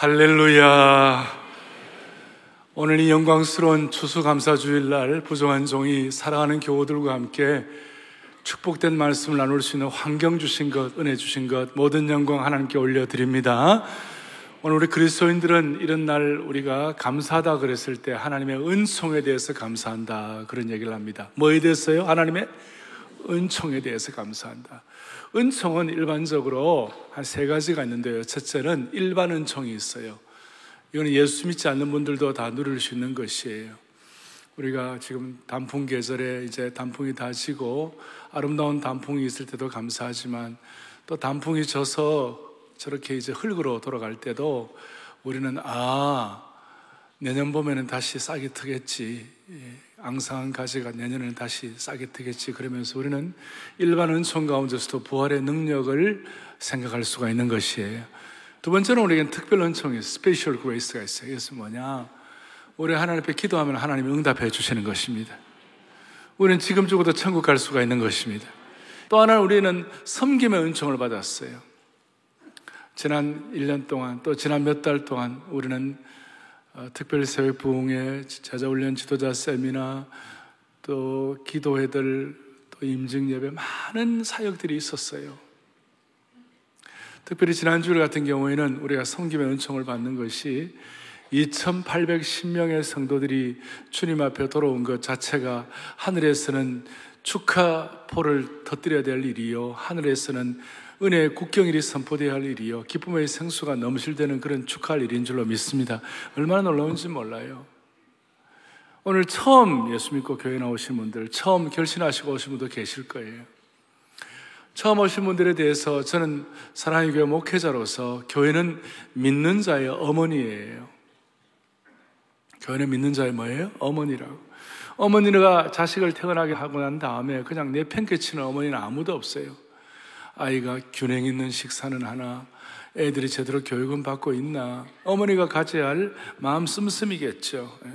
할렐루야. 오늘 이 영광스러운 추수감사주일날 부정한 종이 사랑하는 교우들과 함께 축복된 말씀을 나눌 수 있는 환경 주신 것, 은혜 주신 것, 모든 영광 하나님께 올려드립니다. 오늘 우리 그리스도인들은 이런 날 우리가 감사하다 그랬을 때 하나님의 은총에 대해서 감사한다. 그런 얘기를 합니다. 뭐에 대해서요? 하나님의 은총에 대해서 감사한다. 은총은 일반적으로 한 세 가지가 있는데요. 첫째는 일반 은총이 있어요. 이거는 예수 믿지 않는 분들도 다 누릴 수 있는 것이에요. 우리가 지금 단풍 계절에 이제 단풍이 다 지고 아름다운 단풍이 있을 때도 감사하지만 또 단풍이 져서 저렇게 이제 흙으로 돌아갈 때도 우리는 아, 내년 봄에는 다시 싹이 트겠지. 예, 앙상한 가지가 내년에는 다시 싹이 트겠지. 그러면서 우리는 일반 은총 가운데서도 부활의 능력을 생각할 수가 있는 것이에요. 두 번째는 우리에겐 특별 은총이 special grace가 있어요. 이것은 뭐냐? 우리 하나님 앞에 기도하면 하나님이 응답해 주시는 것입니다. 우리는 지금 죽어도 천국 갈 수가 있는 것입니다. 또 하나 우리는 섬김의 은총을 받았어요. 지난 1년 동안 또 지난 몇 달 동안 우리는 어, 특별 새벽 부흥회 제자훈련 지도자 세미나 또 기도회들 또 임증 예배 많은 사역들이 있었어요. 특별히 지난주 같은 경우에는 우리가 성김의 은총을 받는 것이 2,810명의 성도들이 주님 앞에 돌아온 것 자체가 하늘에서는 축하포를 터뜨려야 될 일이요. 하늘에서는 은혜의 국경일이 선포되어야 할 일이요. 기쁨의 생수가 넘실대는 그런 축하할 일인 줄로 믿습니다. 얼마나 놀라운지 몰라요. 오늘 처음 예수 믿고 교회 나오신 분들, 처음 결신하시고 오신 분도 계실 거예요. 처음 오신 분들에 대해서 저는 사랑의 교회 목회자로서 교회는 믿는 자의 어머니예요. 교회는 믿는 자의 뭐예요? 어머니라고. 어머니가 자식을 태어나게 하고 난 다음에 그냥 내팽개치는 어머니는 아무도 없어요. 아이가 균형 있는 식사는 하나, 애들이 제대로 교육은 받고 있나, 어머니가 가져야 할 마음 씀씀이겠죠. 예.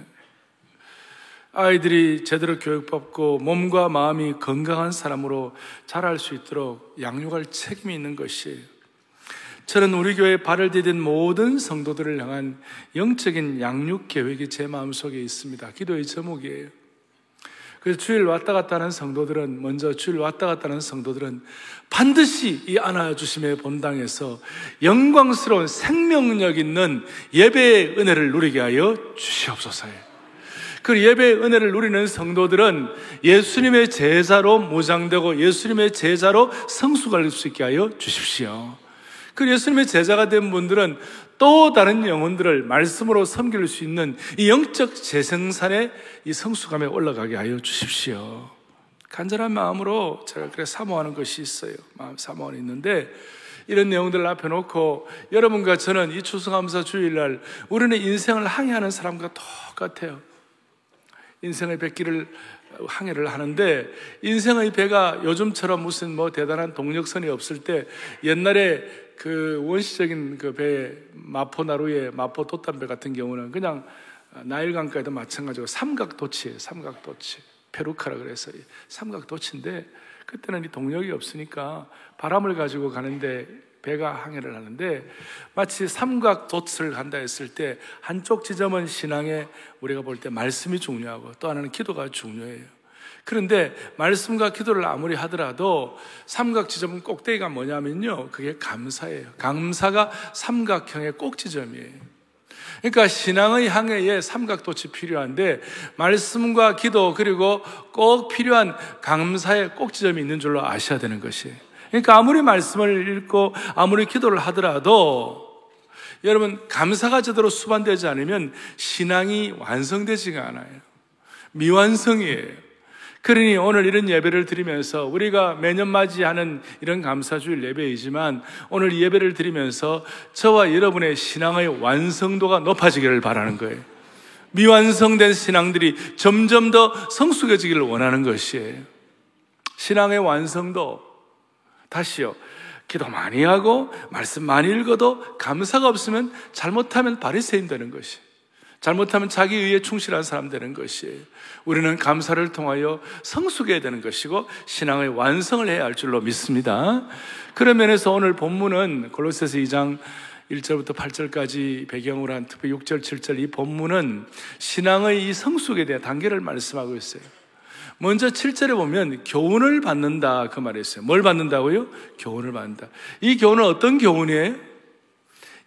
아이들이 제대로 교육받고 몸과 마음이 건강한 사람으로 자랄 수 있도록 양육할 책임이 있는 것이에요. 저는 우리 교회에 발을 디딘 모든 성도들을 향한 영적인 양육 계획이 제 마음속에 있습니다. 기도의 제목이에요. 그래서 주일 왔다 갔다 하는 성도들은 먼저 주일 왔다 갔다 하는 성도들은 반드시 이 안아주심의 본당에서 영광스러운 생명력 있는 예배의 은혜를 누리게 하여 주시옵소서. 그 예배의 은혜를 누리는 성도들은 예수님의 제자로 무장되고 예수님의 제자로 성숙할 수 있게 하여 주십시오. 그 예수님의 제자가 된 분들은 또 다른 영혼들을 말씀으로 섬길 수 있는 이 영적 재생산의 이 성숙감에 올라가게 하여 주십시오. 간절한 마음으로 제가 그래 사모하는 것이 있어요. 마음 사모하는 있는데 이런 내용들을 앞에 놓고 여러분과 저는 이 추수감사 주일날 우리는 인생을 항해하는 사람과 똑같아요. 인생의 백기를 항해를 하는데 인생의 배가 요즘처럼 무슨 뭐 대단한 동력선이 없을 때 옛날에 그 원시적인 그 배, 마포 나루의 마포 돛담배 같은 경우는 그냥 나일강가에도 마찬가지고 삼각도치예요. 삼각도치. 페루카라 그래서 삼각도치인데 그때는 이 동력이 없으니까 바람을 가지고 가는데 배가 항해를 하는데 마치 삼각도치를 간다 했을 때 한쪽 지점은 신앙에 우리가 볼 때 말씀이 중요하고 또 하나는 기도가 중요해요. 그런데 말씀과 기도를 아무리 하더라도 삼각 지점은 꼭대기가 뭐냐면요. 그게 감사예요. 감사가 삼각형의 꼭 지점이에요. 그러니까 신앙의 항해에 삼각도치 필요한데 말씀과 기도 그리고 꼭 필요한 감사의 꼭 지점이 있는 줄로 아셔야 되는 것이에요. 그러니까 아무리 말씀을 읽고 아무리 기도를 하더라도 여러분 감사가 제대로 수반되지 않으면 신앙이 완성되지가 않아요. 미완성이에요. 그러니 오늘 이런 예배를 드리면서 우리가 매년 맞이하는 이런 감사주일 예배이지만 오늘 예배를 드리면서 저와 여러분의 신앙의 완성도가 높아지기를 바라는 거예요. 미완성된 신앙들이 점점 더 성숙해지기를 원하는 것이에요. 신앙의 완성도, 다시요. 기도 많이 하고 말씀 많이 읽어도 감사가 없으면 잘못하면 바리새인 되는 것이. 잘못하면 자기 의에 충실한 사람 되는 것이에요. 우리는 감사를 통하여 성숙해야 되는 것이고 신앙의 완성을 해야 할 줄로 믿습니다. 그런 면에서 오늘 본문은 골로새서 2장 1절부터 8절까지 배경으로 한 특히 6절, 7절 이 본문은 신앙의 이 성숙에 대한 단계를 말씀하고 있어요. 먼저 7절에 보면 교훈을 받는다 그 말이 있어요. 뭘 받는다고요? 교훈을 받는다. 이 교훈은 어떤 교훈이에요?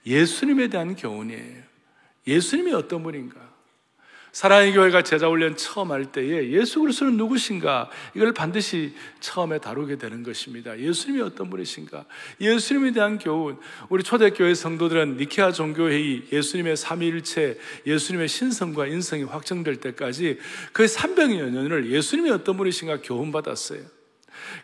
예수님에 대한 교훈이에요. 예수님이 어떤 분인가? 사랑의 교회가 제자 훈련 처음 할 때에 예수 그리스도는 누구신가 이걸 반드시 처음에 다루게 되는 것입니다. 예수님이 어떤 분이신가? 예수님에 대한 교훈. 우리 초대교회 성도들은 니케아 종교회의 예수님의 삼위일체, 예수님의 신성과 인성이 확정될 때까지 그 300여 년을 예수님이 어떤 분이신가 교훈 받았어요.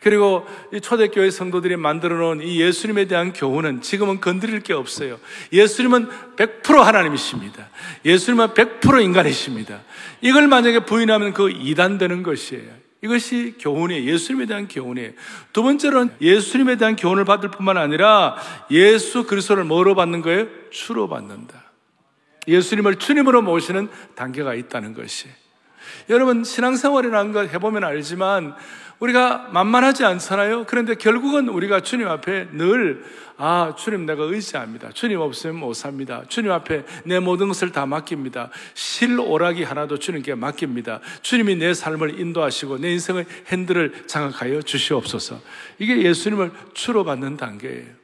그리고 이 초대교회 성도들이 만들어 놓은 이 예수님에 대한 교훈은 지금은 건드릴 게 없어요. 예수님은 100% 하나님이십니다. 예수님은 100% 인간이십니다. 이걸 만약에 부인하면 그 이단되는 것이에요. 이것이 교훈이에요. 예수님에 대한 교훈이에요. 두 번째로는 예수님에 대한 교훈을 받을 뿐만 아니라 예수 그리스도를 뭐로 받는 거예요? 주로 받는다. 예수님을 주님으로 모시는 단계가 있다는 것이. 여러분 신앙생활이라는 걸 해보면 알지만 우리가 만만하지 않잖아요. 그런데 결국은 우리가 주님 앞에 늘, 아, 주님 내가 의지합니다. 주님 없으면 못 삽니다. 주님 앞에 내 모든 것을 다 맡깁니다. 실 오락이 하나도 주님께 맡깁니다. 주님이 내 삶을 인도하시고 내 인생의 핸들을 장악하여 주시옵소서. 이게 예수님을 주로 받는 단계예요.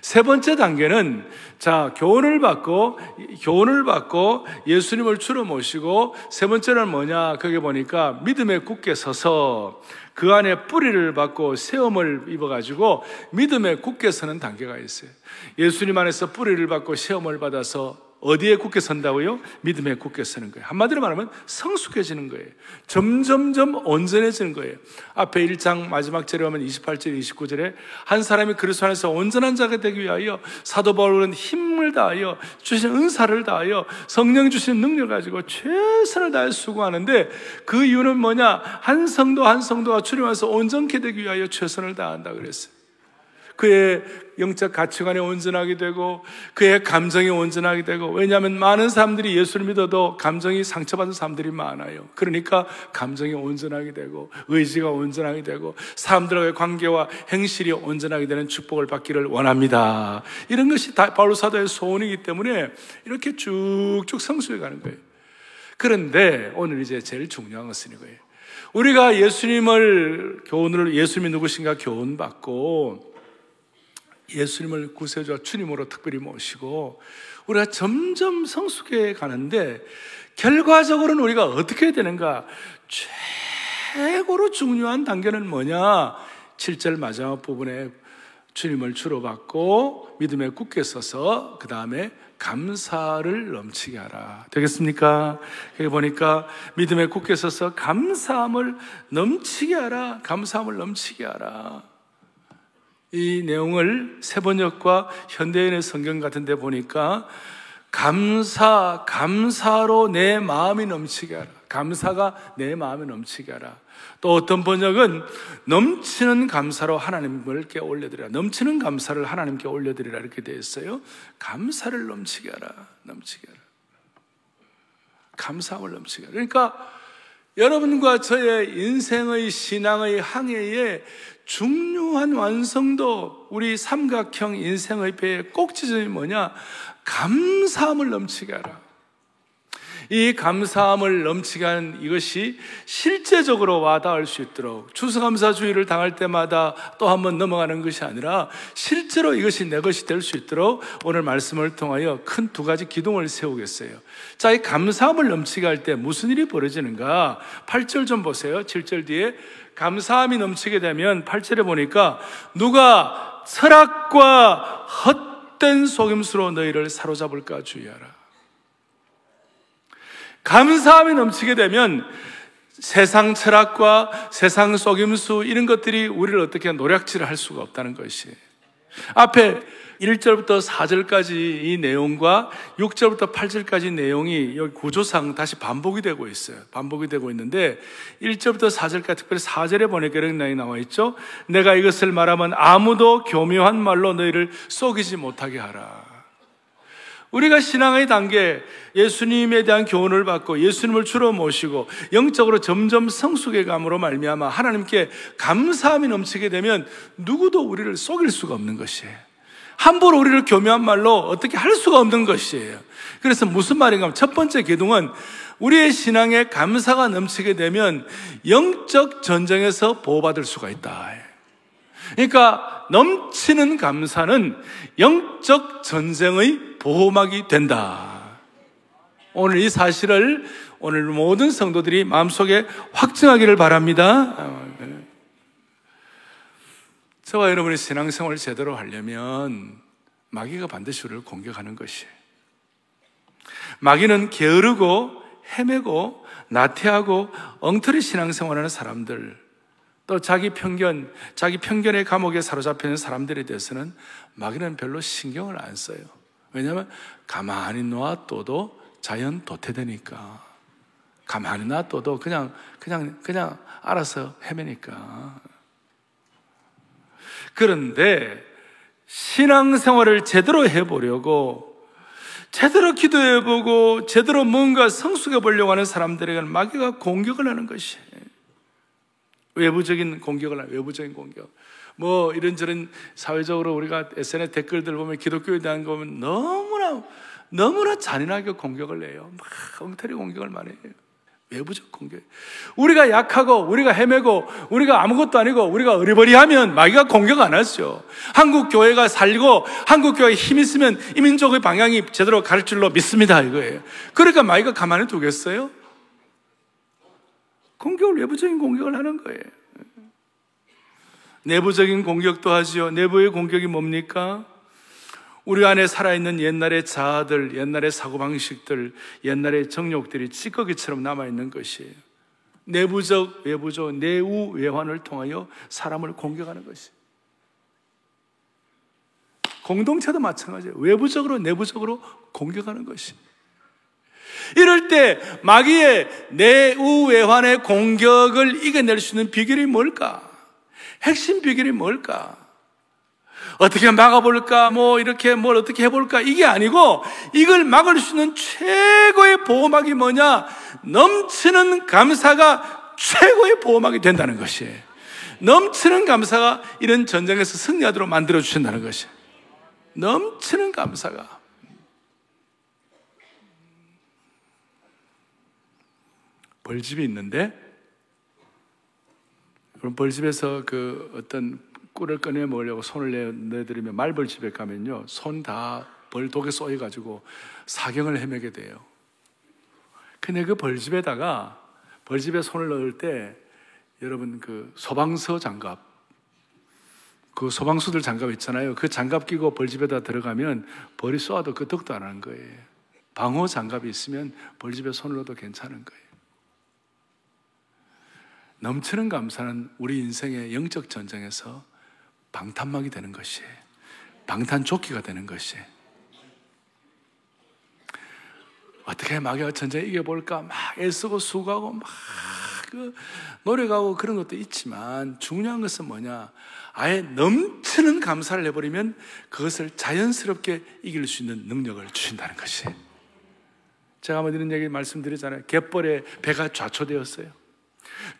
세 번째 단계는 자 교훈을 받고 교훈을 받고 예수님을 주로 모시고 세 번째는 뭐냐 거기 보니까 믿음에 굳게 서서 그 안에 뿌리를 받고 세움을 입어가지고 믿음에 굳게 서는 단계가 있어요. 예수님 안에서 뿌리를 받고 시험을 받아서 어디에 굳게 선다고요? 믿음에 굳게 서는 거예요. 한마디로 말하면 성숙해지는 거예요. 점점점 온전해지는 거예요. 앞에 1장 마지막 절에 보면 28절, 29절에 한 사람이 그리스도 안에서 온전한 자가 되기 위하여 사도 바울은 힘을 다하여 주신 은사를 다하여 성령 주신 능력을 가지고 최선을 다해 수고하는데 그 이유는 뭐냐? 한 성도 한 성도가 안에서 온전케 되기 위하여 최선을 다한다 그랬어요. 그의 영적 가치관이 온전하게 되고 그의 감정이 온전하게 되고 왜냐하면 많은 사람들이 예수를 믿어도 감정이 상처받은 사람들이 많아요. 그러니까 감정이 온전하게 되고 의지가 온전하게 되고 사람들과의 관계와 행실이 온전하게 되는 축복을 받기를 원합니다. 이런 것이 다 바울 사도의 소원이기 때문에 이렇게 쭉쭉 성수해 가는 거예요. 그런데 오늘 이제 제일 중요한 것은 이거예요. 우리가 예수님을 교훈을 예수님이 누구신가 교훈 받고 예수님을 구세주와 주님으로 특별히 모시고 우리가 점점 성숙해 가는데 결과적으로는 우리가 어떻게 해야 되는가? 최고로 중요한 단계는 뭐냐? 7절 마지막 부분에 주님을 주로 받고 믿음에 굳게 서서 그 다음에 감사를 넘치게 하라. 되겠습니까? 여기 보니까 믿음에 굳게 서서 감사함을 넘치게 하라. 감사함을 넘치게 하라. 이 내용을 세번역과 현대인의 성경 같은 데 보니까 감사, 감사로 내 마음이 넘치게 하라. 감사가 내 마음에 넘치게 하라. 또 어떤 번역은 넘치는 감사로 하나님께 올려드리라. 넘치는 감사를 하나님께 올려드리라. 이렇게 되어 있어요. 감사를 넘치게 하라. 넘치게 하라. 감사함을 넘치게 하라. 그러니까 여러분과 저의 인생의 신앙의 항해에 중요한 완성도, 우리 삼각형 인생의 배의 꼭지점이 뭐냐? 감사함을 넘치게 하라. 이 감사함을 넘치게 하는 이것이 실제적으로 와닿을 수 있도록 추수감사주의를 당할 때마다 또 한 번 넘어가는 것이 아니라 실제로 이것이 내 것이 될 수 있도록 오늘 말씀을 통하여 큰 두 가지 기둥을 세우겠어요. 자, 이 감사함을 넘치게 할 때 무슨 일이 벌어지는가? 8절 좀 보세요. 7절 뒤에 감사함이 넘치게 되면 8절에 보니까 누가 철학과 헛된 속임수로 너희를 사로잡을까 주의하라. 감사함이 넘치게 되면 세상 철학과 세상 속임수 이런 것들이 우리를 어떻게 노략질을 할 수가 없다는 것이 앞에 1절부터 4절까지 이 내용과 6절부터 8절까지 내용이 여기 구조상 다시 반복이 되고 있어요. 반복이 되고 있는데 1절부터 4절까지 특별히 4절에 보니까 이런 내용이 나와 있죠. 내가 이것을 말하면 아무도 교묘한 말로 너희를 속이지 못하게 하라. 우리가 신앙의 단계, 예수님에 대한 교훈을 받고 예수님을 주로 모시고 영적으로 점점 성숙해 감으로 말미암아 하나님께 감사함이 넘치게 되면 누구도 우리를 속일 수가 없는 것이에요. 함부로 우리를 교묘한 말로 어떻게 할 수가 없는 것이에요. 그래서 무슨 말인가 하면 첫 번째 기둥은 우리의 신앙에 감사가 넘치게 되면 영적 전쟁에서 보호받을 수가 있다. 그러니까 넘치는 감사는 영적 전쟁의 보호막이 된다. 오늘 이 사실을 오늘 모든 성도들이 마음속에 확증하기를 바랍니다. 저와 여러분의 신앙생활을 제대로 하려면 마귀가 반드시 우리를 공격하는 것이에요. 마귀는 게으르고 헤매고 나태하고 엉터리 신앙생활하는 사람들 또 자기 편견, 자기 편견의 감옥에 사로잡혀 있는 사람들에 대해서는 마귀는 별로 신경을 안 써요. 왜냐하면 가만히 놔둬도 자연 도태되니까. 가만히 놔둬도 그냥, 그냥, 그냥 알아서 헤매니까. 그런데 신앙생활을 제대로 해보려고 제대로 기도해보고 제대로 뭔가 성숙해 보려고 하는 사람들에게는 마귀가 공격을 하는 것이에요. 외부적인 공격을 하는 외부적인 공격. 뭐 이런저런 사회적으로 우리가 SNS 댓글들 보면 기독교에 대한 거 보면 너무나 너무나 잔인하게 공격을 해요. 막 엉터리 공격을 많이 해요. 외부적 공격. 우리가 약하고, 우리가 헤매고, 우리가 아무것도 아니고, 우리가 어리버리하면 마귀가 공격 안 하죠. 한국 교회가 살고, 한국 교회에 힘 있으면 이민족의 방향이 제대로 갈 줄로 믿습니다. 이거예요. 그러니까 마귀가 가만히 두겠어요? 공격을, 외부적인 공격을 하는 거예요. 내부적인 공격도 하지요. 내부의 공격이 뭡니까? 우리 안에 살아있는 옛날의 자아들, 옛날의 사고방식들, 옛날의 정욕들이 찌꺼기처럼 남아있는 것이에요. 내부적, 외부적, 내우, 외환을 통하여 사람을 공격하는 것이. 공동체도 마찬가지예요. 외부적으로, 내부적으로 공격하는 것이. 이럴 때 마귀의 내우, 외환의 공격을 이겨낼 수 있는 비결이 뭘까? 핵심 비결이 뭘까? 어떻게 막아볼까, 뭐, 이렇게 뭘 어떻게 해볼까, 이게 아니고, 이걸 막을 수 있는 최고의 보호막이 뭐냐? 넘치는 감사가 최고의 보호막이 된다는 것이에요. 넘치는 감사가 이런 전쟁에서 승리하도록 만들어 주신다는 것이에요. 넘치는 감사가. 벌집이 있는데, 그럼 벌집에서 그 어떤 꿀을 꺼내 먹으려고 손을 내드리면 말벌집에 가면요. 손 다 벌독에 쏘여가지고 사경을 헤매게 돼요. 근데 그 벌집에다가 벌집에 손을 넣을 때 여러분 그 소방서 장갑 그 소방수들 장갑 있잖아요. 그 장갑 끼고 벌집에다 들어가면 벌이 쏘아도 끄떡도 안 하는 거예요. 방호 장갑이 있으면 벌집에 손을 넣어도 괜찮은 거예요. 넘치는 감사는 우리 인생의 영적 전쟁에서 방탄막이 되는 것이 방탄조끼가 되는 것이. 어떻게 마귀와 전쟁 이겨볼까? 막 애쓰고 수고하고 막 그 노력하고 그런 것도 있지만 중요한 것은 뭐냐? 아예 넘치는 감사를 해버리면 그것을 자연스럽게 이길 수 있는 능력을 주신다는 것이. 제가 한번 이런 얘기 말씀드리잖아요. 갯벌에 배가 좌초되었어요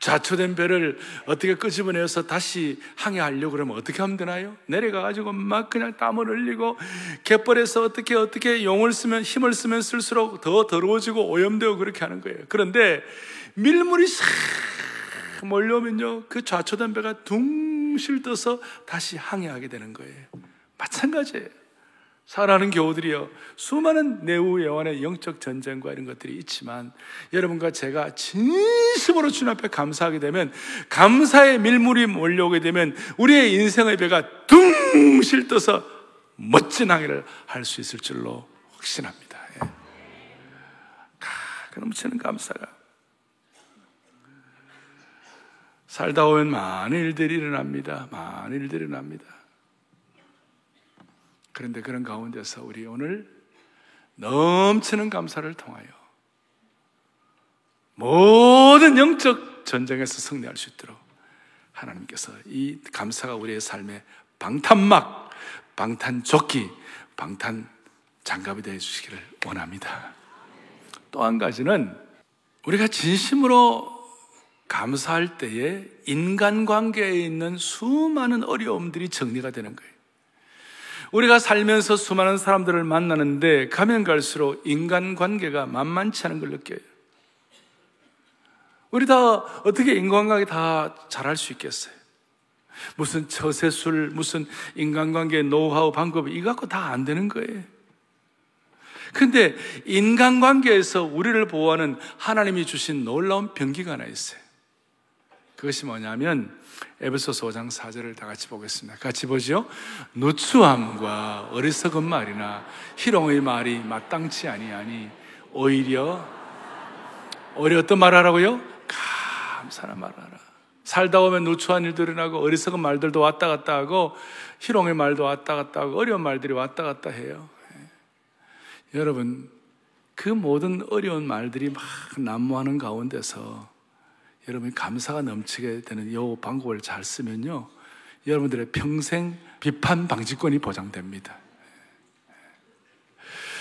좌초된 배를 어떻게 끄집어내서 다시 항해하려고 그러면 어떻게 하면 되나요? 내려가가지고 막 그냥 땀을 흘리고 갯벌에서 어떻게 어떻게 용을 쓰면 힘을 쓰면 쓸수록 더 더러워지고 오염되고 그렇게 하는 거예요. 그런데 밀물이 싹 몰려오면요. 그 좌초된 배가 둥실 떠서 다시 항해하게 되는 거예요. 마찬가지예요. 살아가는 교우들이요. 수많은 내후 예원의 영적 전쟁과 이런 것들이 있지만 여러분과 제가 진심으로 주님 앞에 감사하게 되면 감사의 밀물이 몰려오게 되면 우리의 인생의 배가 둥실 떠서 멋진 항해를 할 수 있을 줄로 확신합니다. 예. 아, 넘치는 감사가 살다 보면 많은 일들이 일어납니다. 많은 일들이 일어납니다. 그런데 그런 가운데서 우리 오늘 넘치는 감사를 통하여 모든 영적 전쟁에서 승리할 수 있도록 하나님께서 이 감사가 우리의 삶의 방탄막, 방탄조끼, 방탄 장갑이 되어 주시기를 원합니다. 또 한 가지는 우리가 진심으로 감사할 때에 인간관계에 있는 수많은 어려움들이 정리가 되는 거예요. 우리가 살면서 수많은 사람들을 만나는데 가면 갈수록 인간 관계가 만만치 않은 걸 느껴요. 우리 다 어떻게 인간관계 다 잘할 수 있겠어요? 무슨 처세술, 무슨 인간관계 노하우, 방법, 이거 갖고 다 안 되는 거예요. 근데 인간관계에서 우리를 보호하는 하나님이 주신 놀라운 병기가 하나 있어요. 그것이 뭐냐면 에베소서 5장 4절을 다 같이 보겠습니다. 같이 보죠. 누추함과 어리석은 말이나 희롱의 말이 마땅치 아니하니 오히려 오히려 어떤 말 하라고요? 감사한 말 하라. 살다 보면 누추한 일들이 나고 어리석은 말들도 왔다 갔다 하고 희롱의 말도 왔다 갔다 하고 어려운 말들이 왔다 갔다 해요. 예. 여러분 그 모든 어려운 말들이 막 난무하는 가운데서 여러분이 감사가 넘치게 되는 이 방법을 잘 쓰면요. 여러분들의 평생 비판 방지권이 보장됩니다.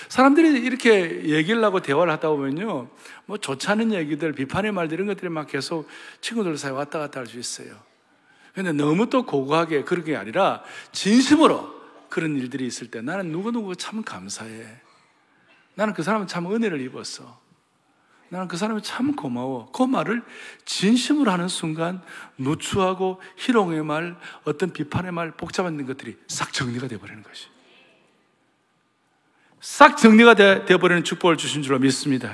사람들이 이렇게 얘기를 하고 대화를 하다 보면요. 뭐 좋지 않은 얘기들, 비판의 말들 이런 것들이 막 계속 친구들 사이에 왔다 갔다 할 수 있어요. 근데 너무 또 고고하게 그런 게 아니라 진심으로 그런 일들이 있을 때 나는 누구누구 참 감사해. 나는 그 사람은 참 은혜를 입었어. 나는 그 사람이 참 고마워. 그 말을 진심으로 하는 순간 누추하고 희롱의 말, 어떤 비판의 말, 복잡한 것들이 싹 정리가 되어버리는 것이. 싹 정리가 되어버리는 축복을 주신 줄로 믿습니다.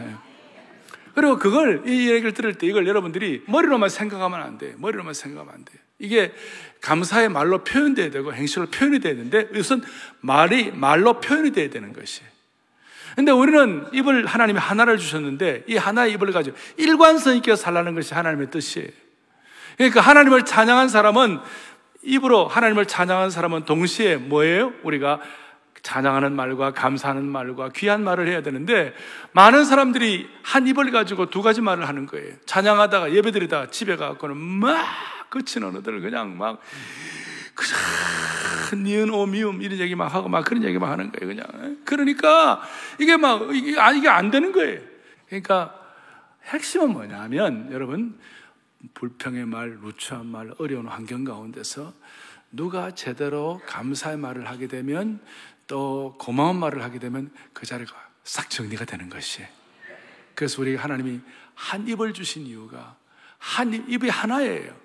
그리고 그걸, 이 얘기를 들을 때 이걸 여러분들이 머리로만 생각하면 안 돼. 머리로만 생각하면 안 돼. 이게 감사의 말로 표현돼야 되고 행실로 표현이 돼야 되는데 우선 말이 말로 표현이 돼야 되는 것이. 근데 우리는 입을 하나님이 하나를 주셨는데 이 하나의 입을 가지고 일관성 있게 살라는 것이 하나님의 뜻이에요. 그러니까 하나님을 찬양한 사람은 입으로 하나님을 찬양한 사람은 동시에 뭐예요? 우리가 찬양하는 말과 감사하는 말과 귀한 말을 해야 되는데 많은 사람들이 한 입을 가지고 두 가지 말을 하는 거예요. 찬양하다가 예배드리다가 집에 가고는 막 끝인 언어들을 그냥 막 그냥 니은 오미움 이런 얘기 막 하고 막 그런 얘기 막 하는 거예요 그냥 그러니까 이게 막 이게 아 이게 안 되는 거예요 그러니까 핵심은 뭐냐면 여러분 불평의 말, 루추한 말, 어려운 환경 가운데서 누가 제대로 감사의 말을 하게 되면 또 고마운 말을 하게 되면 그 자리가 싹 정리가 되는 것이. 그래서 우리 하나님이 한 입을 주신 이유가 한 입, 입이 하나예요.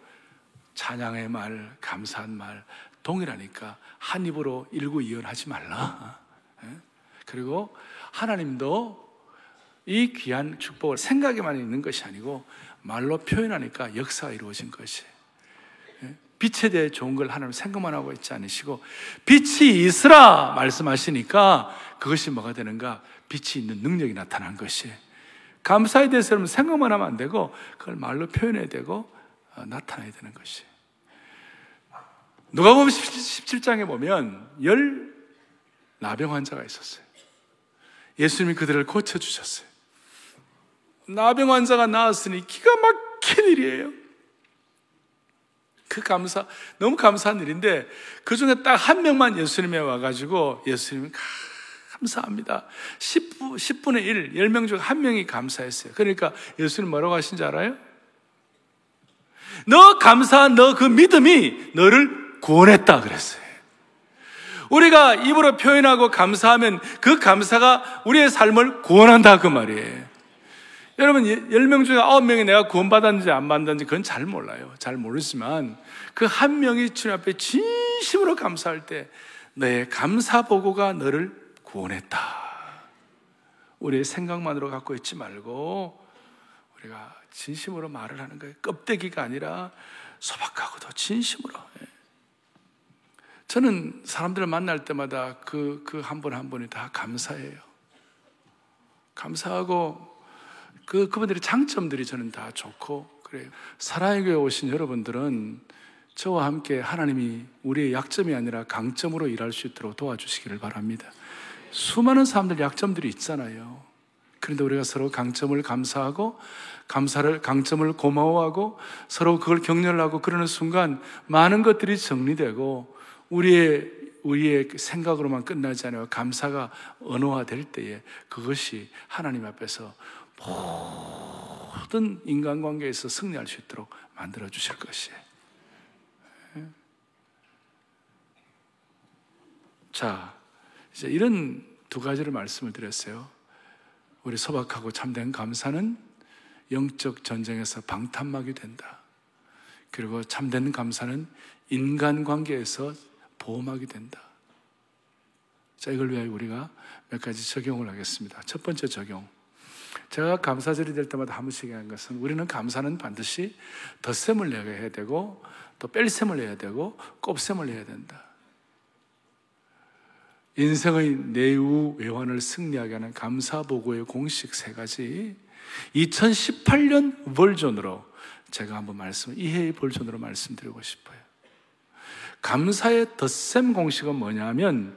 찬양의 말, 감사한 말, 동일하니까 한 입으로 일구이연하지 말라. 예? 그리고 하나님도 이 귀한 축복을 생각에만 있는 것이 아니고 말로 표현하니까 역사가 이루어진 것이. 예? 빛에 대해 좋은 걸 하나님 생각만 하고 있지 않으시고 빛이 있으라 말씀하시니까 그것이 뭐가 되는가? 빛이 있는 능력이 나타난 것이. 감사에 대해서 여러분 생각만 하면 안 되고 그걸 말로 표현해야 되고 어, 나타나야 되는 것이. 누가 보면 17장에 보면 열 나병 환자가 있었어요. 예수님이 그들을 고쳐주셨어요. 나병 환자가 나았으니 기가 막힌 일이에요. 그 감사, 너무 감사한 일인데 그 중에 딱 한 명만 예수님에 와가지고 예수님이 감사합니다. 10분, 10분의 1, 10명 중 한 명이 감사했어요. 그러니까 예수님 뭐라고 하신지 알아요? 너 감사한 너 그 믿음이 너를 구원했다 그랬어요. 우리가 입으로 표현하고 감사하면 그 감사가 우리의 삶을 구원한다 그 말이에요. 여러분, 10명 중에 9명이 내가 구원받았는지 안 받았는지 그건 잘 몰라요. 잘 모르지만 그 한 명이 주님 앞에 진심으로 감사할 때 너의 감사 보고가 너를 구원했다. 우리의 생각만으로 갖고 있지 말고 우리가 진심으로 말을 하는 거예요. 껍데기가 아니라 소박하고도 진심으로. 저는 사람들을 만날 때마다 그, 그한분한 분이 다 감사해요. 감사하고 그, 그분들의 장점들이 저는 다 좋고 그래요. 사랑의 교회 오신 여러분들은 저와 함께 하나님이 우리의 약점이 아니라 강점으로 일할 수 있도록 도와주시기를 바랍니다. 수많은 사람들 약점들이 있잖아요. 그런데 우리가 서로 강점을 감사하고 감사를 강점을 고마워하고 서로 그걸 격려하고 그러는 순간 많은 것들이 정리되고 우리의 우리의 생각으로만 끝나지 않아요. 감사가 언어화 될 때에 그것이 하나님 앞에서 모든 인간관계에서 승리할 수 있도록 만들어 주실 것이에요. 자, 이제 이런 두 가지를 말씀을 드렸어요. 우리 소박하고 참된 감사는 영적 전쟁에서 방탄막이 된다. 그리고 참된 감사는 인간 관계에서 보호막이 된다. 자, 이걸 위하여 우리가 몇 가지 적용을 하겠습니다. 첫 번째 적용. 제가 감사절이 될 때마다 한 번씩 하는 것은 우리는 감사는 반드시 덧셈을 내야 되고 또 뺄셈을 해야 되고 곱셈을 해야 된다. 인생의 내우 외환을 승리하게 하는 감사보고의 공식 세 가지 2018년 버전으로 제가 한번 말씀, 이해의 버전으로 말씀드리고 싶어요. 감사의 덧셈 공식은 뭐냐면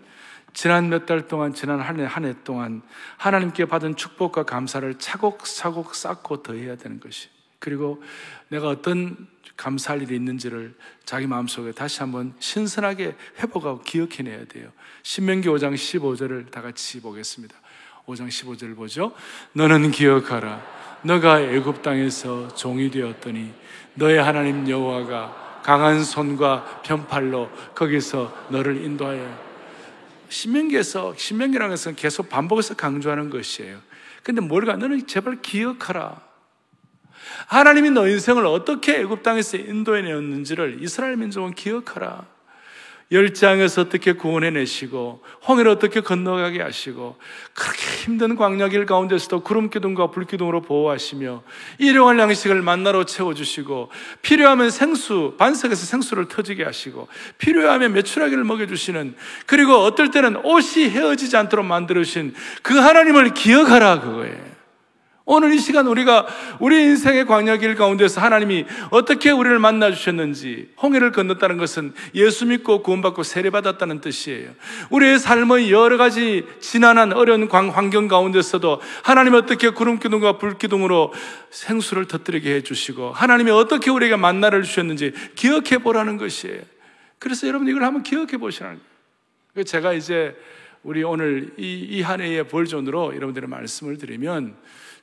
지난 몇 달 동안, 지난 한 해, 한 해 동안 하나님께 받은 축복과 감사를 차곡차곡 쌓고 더해야 되는 것이. 그리고 내가 어떤 감사할 일이 있는지를 자기 마음속에 다시 한번 신선하게 회복하고 기억해내야 돼요. 신명기 5장 15절을 다 같이 보겠습니다. 5장 15절을 보죠. 너는 기억하라. 너가 애굽 땅에서 종이 되었더니 너의 하나님 여호와가 강한 손과 편팔로 거기서 너를 인도하여 신명기에서 신명기라는 것은 계속 반복해서 강조하는 것이에요. 근데 뭘까? 너는 제발 기억하라. 하나님이 너 인생을 어떻게 애굽 땅에서 인도해 내었는지를 이스라엘 민족은 기억하라. 열장에서 어떻게 구원해내시고 홍해를 어떻게 건너가게 하시고 그렇게 힘든 광야길 가운데서도 구름 기둥과 불 기둥으로 보호하시며 일용할 양식을 만나러 채워주시고 필요하면 생수 반석에서 생수를 터지게 하시고 필요하면 메추라기를 먹여주시는 그리고 어떨 때는 옷이 헤어지지 않도록 만들으신 그 하나님을 기억하라 그거예요. 오늘 이 시간 우리가 우리 인생의 광야길 가운데서 하나님이 어떻게 우리를 만나 주셨는지 홍해를 건넜다는 것은 예수 믿고 구원받고 세례받았다는 뜻이에요. 우리의 삶의 여러 가지 지난한 어려운 환경 가운데서도 하나님이 어떻게 구름 기둥과 불 기둥으로 생수를 터뜨리게 해 주시고 하나님이 어떻게 우리에게 만나를 주셨는지 기억해 보라는 것이에요. 그래서 여러분 이걸 한번 기억해 보시라는 거예요. 제가 이제 우리 오늘 이한 해의 벌전으로 여러분들의 말씀을 드리면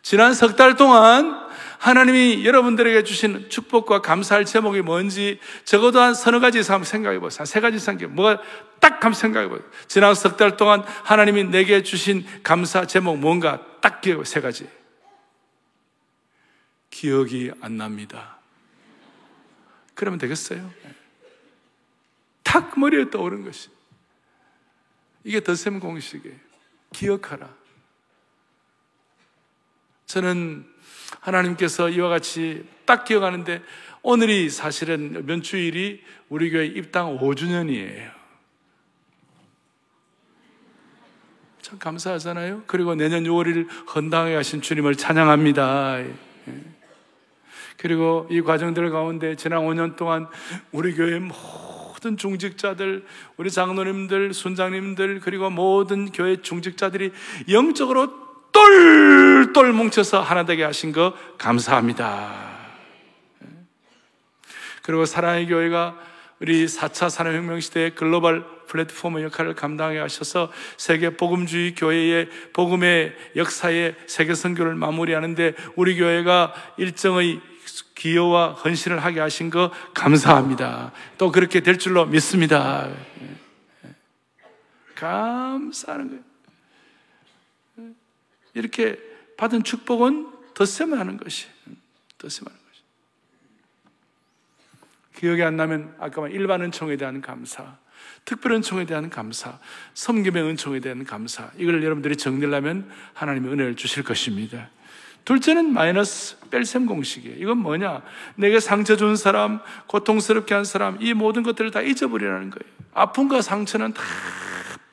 지난 석 달 동안 하나님이 여러분들에게 주신 축복과 감사할 제목이 뭔지 적어도 한 서너 가지 이상 생각해 보세요. 세 가지 이상 뭐가 딱 한번 생각해 보세요. 지난 석 달 동안 하나님이 내게 주신 감사 제목 뭔가 딱 기억해 세 가지. 기억이 안 납니다. 그러면 되겠어요? 탁 머리에 떠오른 것이. 이게 덧셈 공식이에요. 기억하라. 저는 하나님께서 이와 같이 딱 기억하는데 오늘이 사실은 면주일이 우리 교회 입당 5주년이에요. 참 감사하잖아요. 그리고 내년 6월 1일 헌당에 가신 주님을 찬양합니다. 예. 그리고 이 과정들 가운데 지난 5년 동안 우리 교회 모든 중직자들, 우리 장로님들, 순장님들, 그리고 모든 교회 중직자들이 영적으로 똘똘 뭉쳐서 하나 되게 하신 거 감사합니다. 그리고 사랑의 교회가 우리 4차 산업혁명 시대의 글로벌 플랫폼의 역할을 감당해 하셔서 세계 복음주의 교회의 복음의 역사의 세계 선교를 마무리하는데 우리 교회가 일정의 기여와 헌신을 하게 하신 거 감사합니다. 또 그렇게 될 줄로 믿습니다. 감사하는 거예요. 이렇게 받은 축복은 덧셈을 하는 것이 덧셈 하는 것이 기억이 안 나면 아까 말 일반 은총에 대한 감사, 특별 은총에 대한 감사, 섬김의 은총에 대한 감사 이걸 여러분들이 정리하면 하나님의 은혜를 주실 것입니다. 둘째는 마이너스 뺄셈 공식이에요. 이건 뭐냐? 내게 상처 준 사람, 고통스럽게 한 사람, 이 모든 것들을 다 잊어버리라는 거예요. 아픔과 상처는 다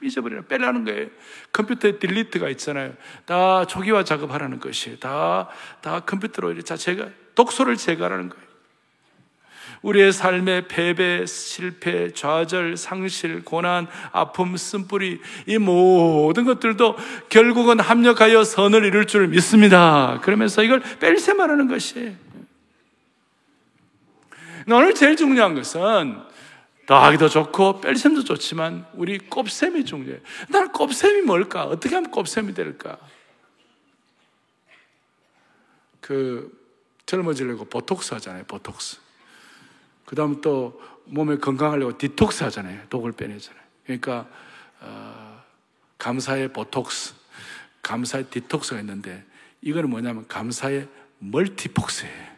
잊어버리라 빼라는 거예요. 컴퓨터에 딜리트가 있잖아요. 다 초기화 작업하라는 것이에요. 다, 다 컴퓨터로 이렇게 제가, 독소를 제거하라는 거예요. 우리의 삶의 패배, 실패, 좌절, 상실, 고난, 아픔, 쓴뿌리, 이 모든 것들도 결국은 합력하여 선을 이룰 줄 믿습니다. 그러면서 이걸 뺄셈하라는 것이에요. 오늘 제일 중요한 것은 더하기 도 좋고 뺄셈도 좋지만 우리 곱셈이 중요해요. 나는 곱셈이 뭘까? 어떻게 하면 곱셈이 될까? 그 젊어지려고 보톡스 하잖아요. 보톡스. 그 다음 또 몸에 건강하려고 디톡스 하잖아요. 독을 빼내잖아요. 그러니까 어, 감사의 보톡스, 감사의 디톡스가 있는데 이거는 뭐냐면 감사의 멀티폭스예요.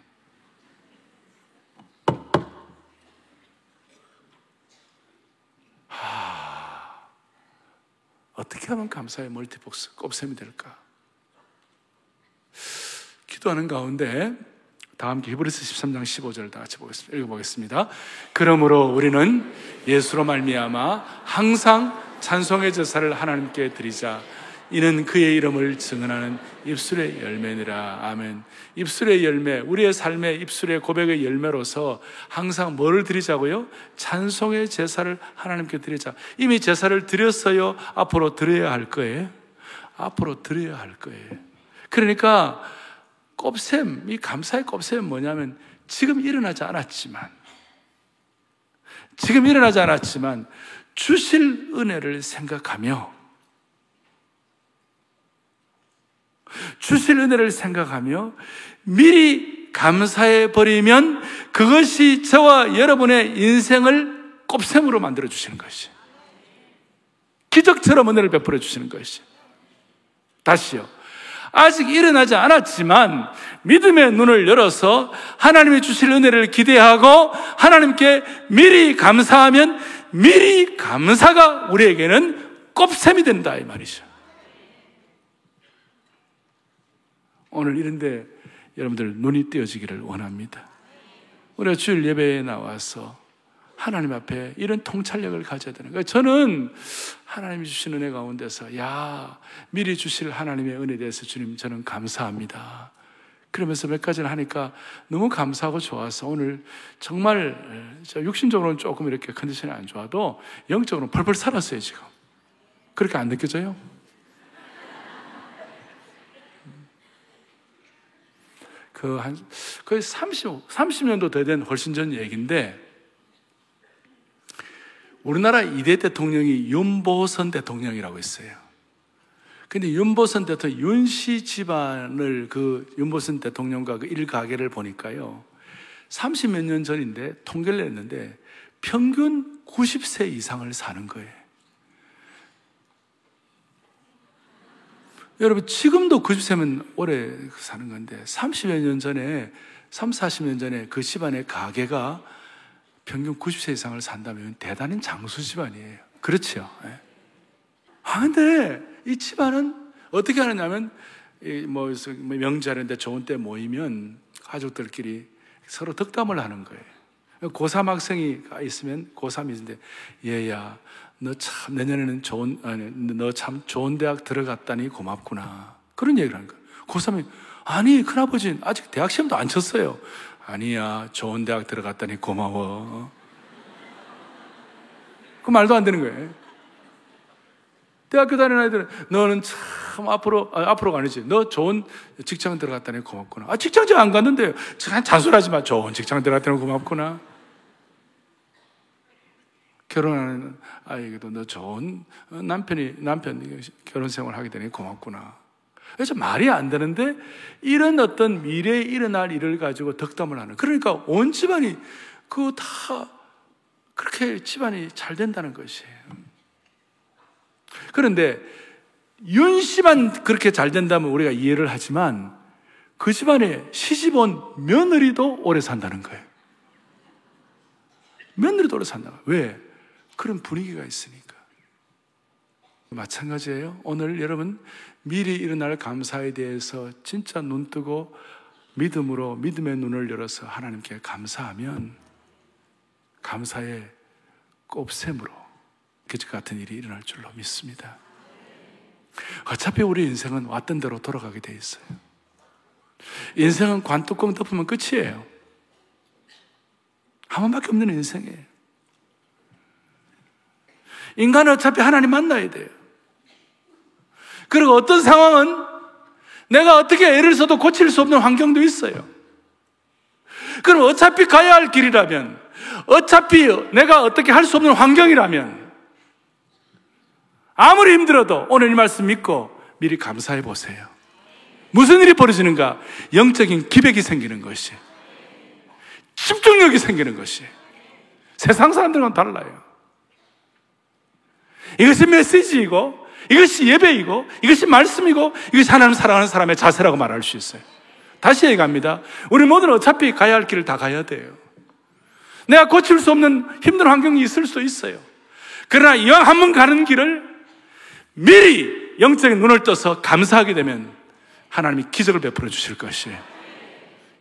어떻게 하면 감사의 멀티폭스 꼽셈이 될까? 기도하는 가운데 다음 히브리서 13장 15절을 다 같이 보겠습니다. 읽어보겠습니다. 그러므로 우리는 예수로 말미암아 항상 찬송의 제사를 하나님께 드리자. 이는 그의 이름을 증언하는 입술의 열매니라. 아멘. 입술의 열매, 우리의 삶의 입술의 고백의 열매로서 항상 뭐를 드리자고요? 찬송의 제사를 하나님께 드리자. 이미 제사를 드렸어요. 앞으로 드려야 할 거예요. 앞으로 드려야 할 거예요. 그러니까 꼽셈, 이 감사의 꼽셈은 뭐냐면 지금 일어나지 않았지만, 지금 일어나지 않았지만 주실 은혜를 생각하며 주실 은혜를 생각하며 미리 감사해 버리면 그것이 저와 여러분의 인생을 꼽셈으로 만들어 주시는 것이 기적처럼 은혜를 베풀어 주시는 것이 다시요. 아직 일어나지 않았지만 믿음의 눈을 열어서 하나님이 주실 은혜를 기대하고 하나님께 미리 감사하면 미리 감사가 우리에게는 꼽셈이 된다 이 말이죠. 오늘 이런데 여러분들 눈이 띄어지기를 원합니다. 우리가 주일 예배에 나와서 하나님 앞에 이런 통찰력을 가져야 되는 거예요. 저는 하나님이 주신 은혜 가운데서, 야, 미리 주실 하나님의 은혜에 대해서 주님, 저는 감사합니다. 그러면서 몇 가지를 하니까 너무 감사하고 좋아서 오늘 정말 육신적으로는 조금 이렇게 컨디션이 안 좋아도 영적으로는 펄펄 살았어요, 지금. 그렇게 안 느껴져요? 그 한, 거의 30, 30년도 더 된 훨씬 전 얘기인데, 우리나라 이대 대통령이 윤보선 대통령이라고 있어요. 근데 윤보선 대통령, 윤씨 집안을 그 윤보선 대통령과 그 일가계를 보니까요. 30 몇 년 전인데 통계를 냈는데 평균 90세 이상을 사는 거예요. 여러분, 지금도 90세면 오래 사는 건데, 30여 년 전에, 3, 40년 전에 그 집안의 가계가 평균 90세 이상을 산다면 대단한 장수 집안이에요. 그렇죠. 예. 아, 근데 이 집안은 어떻게 하느냐면, 뭐, 뭐, 명절인데 좋은 때 모이면 가족들끼리 서로 덕담을 하는 거예요. 고3 학생이 있으면 고3인데, 얘야, 너 참 내년에는 좋은 아니 너 참 좋은 대학 들어갔다니 고맙구나. 그런 얘기를 하는 거예요. 고3이 아니 큰아버지 아직 대학 시험도 안 쳤어요. 아니야 좋은 대학 들어갔다니 고마워. 그 말도 안 되는 거예요. 대학교 다니는 아이들은 너는 참 앞으로 아, 앞으로가 아니지. 너 좋은 직장 들어갔다니 고맙구나. 아 직장직 안 갔는데 잔소리하지 마. 좋은 직장 들어갔다니 고맙구나. 결혼하는 아이에게도 너 좋은 남편이, 남편 결혼 생활 하게 되니 고맙구나. 그래서 말이 안 되는데 이런 어떤 미래에 일어날 일을 가지고 덕담을 하는. 그러니까 온 집안이 그다 그렇게 집안이 잘 된다는 것이에요. 그런데 윤 씨만 그렇게 잘 된다면 우리가 이해를 하지만 그 집안에 시집 온 며느리도 오래 산다는 거예요. 며느리도 오래 산다. 왜? 그런 분위기가 있으니까. 마찬가지예요. 오늘 여러분 미리 일어날 감사에 대해서 진짜 눈 뜨고 믿음으로 믿음의 눈을 열어서 하나님께 감사하면 감사의 꼽샘으로 기적 같은 일이 일어날 줄로 믿습니다. 어차피 우리 인생은 왔던 대로 돌아가게 돼 있어요. 인생은 관뚜껑 덮으면 끝이에요. 한 번밖에 없는 인생이에요. 인간은 어차피 하나님 만나야 돼요. 그리고 어떤 상황은 내가 어떻게 애를 써도 고칠 수 없는 환경도 있어요. 그럼 어차피 가야 할 길이라면, 어차피 내가 어떻게 할 수 없는 환경이라면, 아무리 힘들어도 오늘 이 말씀 믿고 미리 감사해 보세요. 무슨 일이 벌어지는가? 영적인 기백이 생기는 것이. 집중력이 생기는 것이. 세상 사람들과는 달라요. 이것이 메시지이고, 이것이 예배이고, 이것이 말씀이고, 이것이 하나님 사랑하는 사람의 자세라고 말할 수 있어요. 다시 얘기합니다. 우리 모두는 어차피 가야 할 길을 다 가야 돼요. 내가 고칠 수 없는 힘든 환경이 있을 수 있어요. 그러나 이왕 한 번 가는 길을 미리 영적인 눈을 떠서 감사하게 되면 하나님이 기적을 베풀어 주실 것이에요.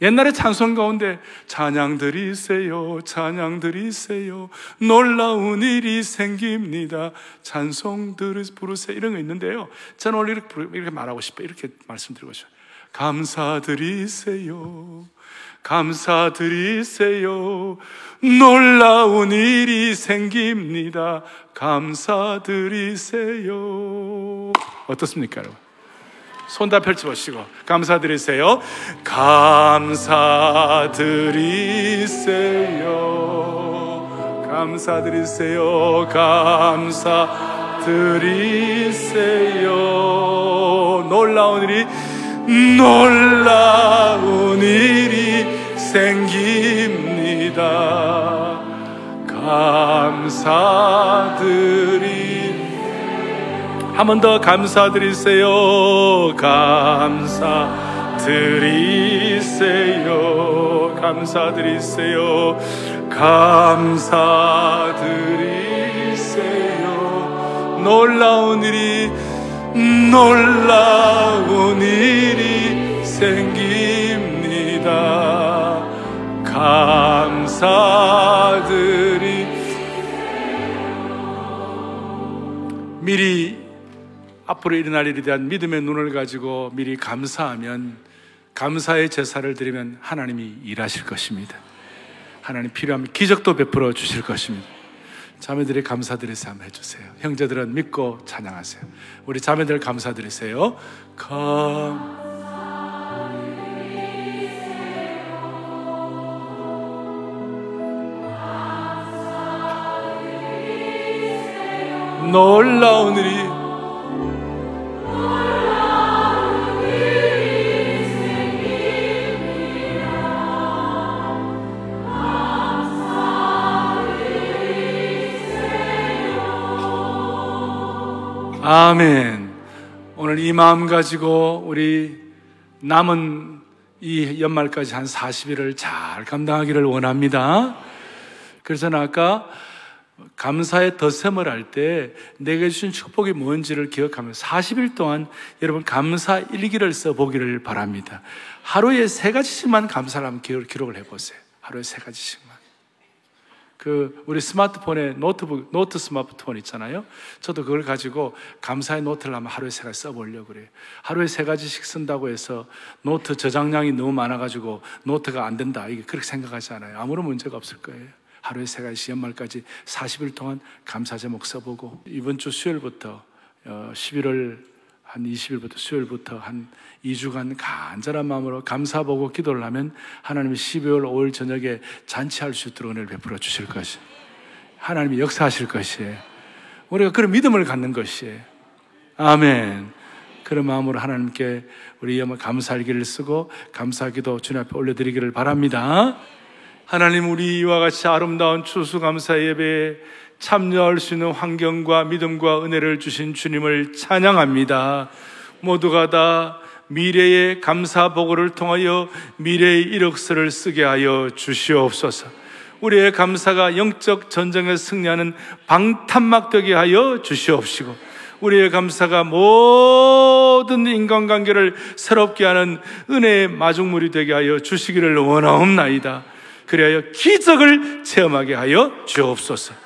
옛날에 찬송 가운데 찬양 드리세요, 찬양 드리세요, 놀라운 일이 생깁니다. 찬송 부르세요. 이런 거 있는데요. 저는 오늘 이렇게, 이렇게 말하고 싶어요. 이렇게 말씀드리고 싶어요. 감사드리세요. 감사드리세요. 놀라운 일이 생깁니다. 감사드리세요. 어떻습니까, 여러분? 손 다 펼쳐보시고 감사드리세요. 감사드리세요. 감사드리세요. 감사드리세요. 놀라운 일이 놀라운 일이 생깁니다. 감사드리 한 번 더 감사드리세요. 감사드리세요. 감사드리세요. 감사드리세요. 놀라운 일이 놀라운 일이 생깁니다. 감사드리 미리 앞으로 일어날 일에 대한 믿음의 눈을 가지고 미리 감사하면 감사의 제사를 드리면 하나님이 일하실 것입니다. 하나님 필요하면 기적도 베풀어 주실 것입니다. 자매들이 감사드리세요 한번 해주세요. 형제들은 믿고 찬양하세요. 우리 자매들 감사드리세요. 감. 놀라운 일이 아멘. 오늘 이 마음 가지고 우리 남은 이 연말까지 한 40일을 잘 감당하기를 원합니다. 그래서 아까 감사의 덧셈을 할 때 내게 주신 축복이 뭔지를 기억하며 40일 동안 여러분 감사 일기를 써보기를 바랍니다. 하루에 세 가지씩만 감사를 한번 기록을 해보세요. 하루에 세 가지씩만. 그 우리 스마트폰에 노트북 노트 스마트폰 있잖아요. 저도 그걸 가지고 감사의 노트를 한번 하루에 세 가지 써보려고 그래요. 하루에 세 가지씩 쓴다고 해서 노트 저장량이 너무 많아가지고 노트가 안 된다 이게 그렇게 생각하지 않아요. 아무런 문제가 없을 거예요. 하루에 세 가지 연말까지 40일 동안 감사 제목 써보고 이번 주 수요일부터 11월 어, 한 20일부터 수요일부터 한 2주간 간절한 마음으로 감사 보고 기도를 하면 하나님이 12월 5일 저녁에 잔치할 수 있도록 은혜를 베풀어 주실 것이 하나님이 역사하실 것이에요. 우리가 그런 믿음을 갖는 것이에요. 아멘. 그런 마음으로 하나님께 우리 영어 감사일기를 쓰고 감사기도 주님 앞에 올려드리기를 바랍니다. 하나님 우리 이와 같이 아름다운 추수감사 예배에 참여할 수 있는 환경과 믿음과 은혜를 주신 주님을 찬양합니다. 모두가 다 미래의 감사 보고를 통하여 미래의 이력서를 쓰게 하여 주시옵소서. 우리의 감사가 영적 전쟁에 승리하는 방탄막 되게 하여 주시옵시고 우리의 감사가 모든 인간관계를 새롭게 하는 은혜의 마중물이 되게 하여 주시기를 원하옵나이다. 그리하여 기적을 체험하게 하여 주옵소서.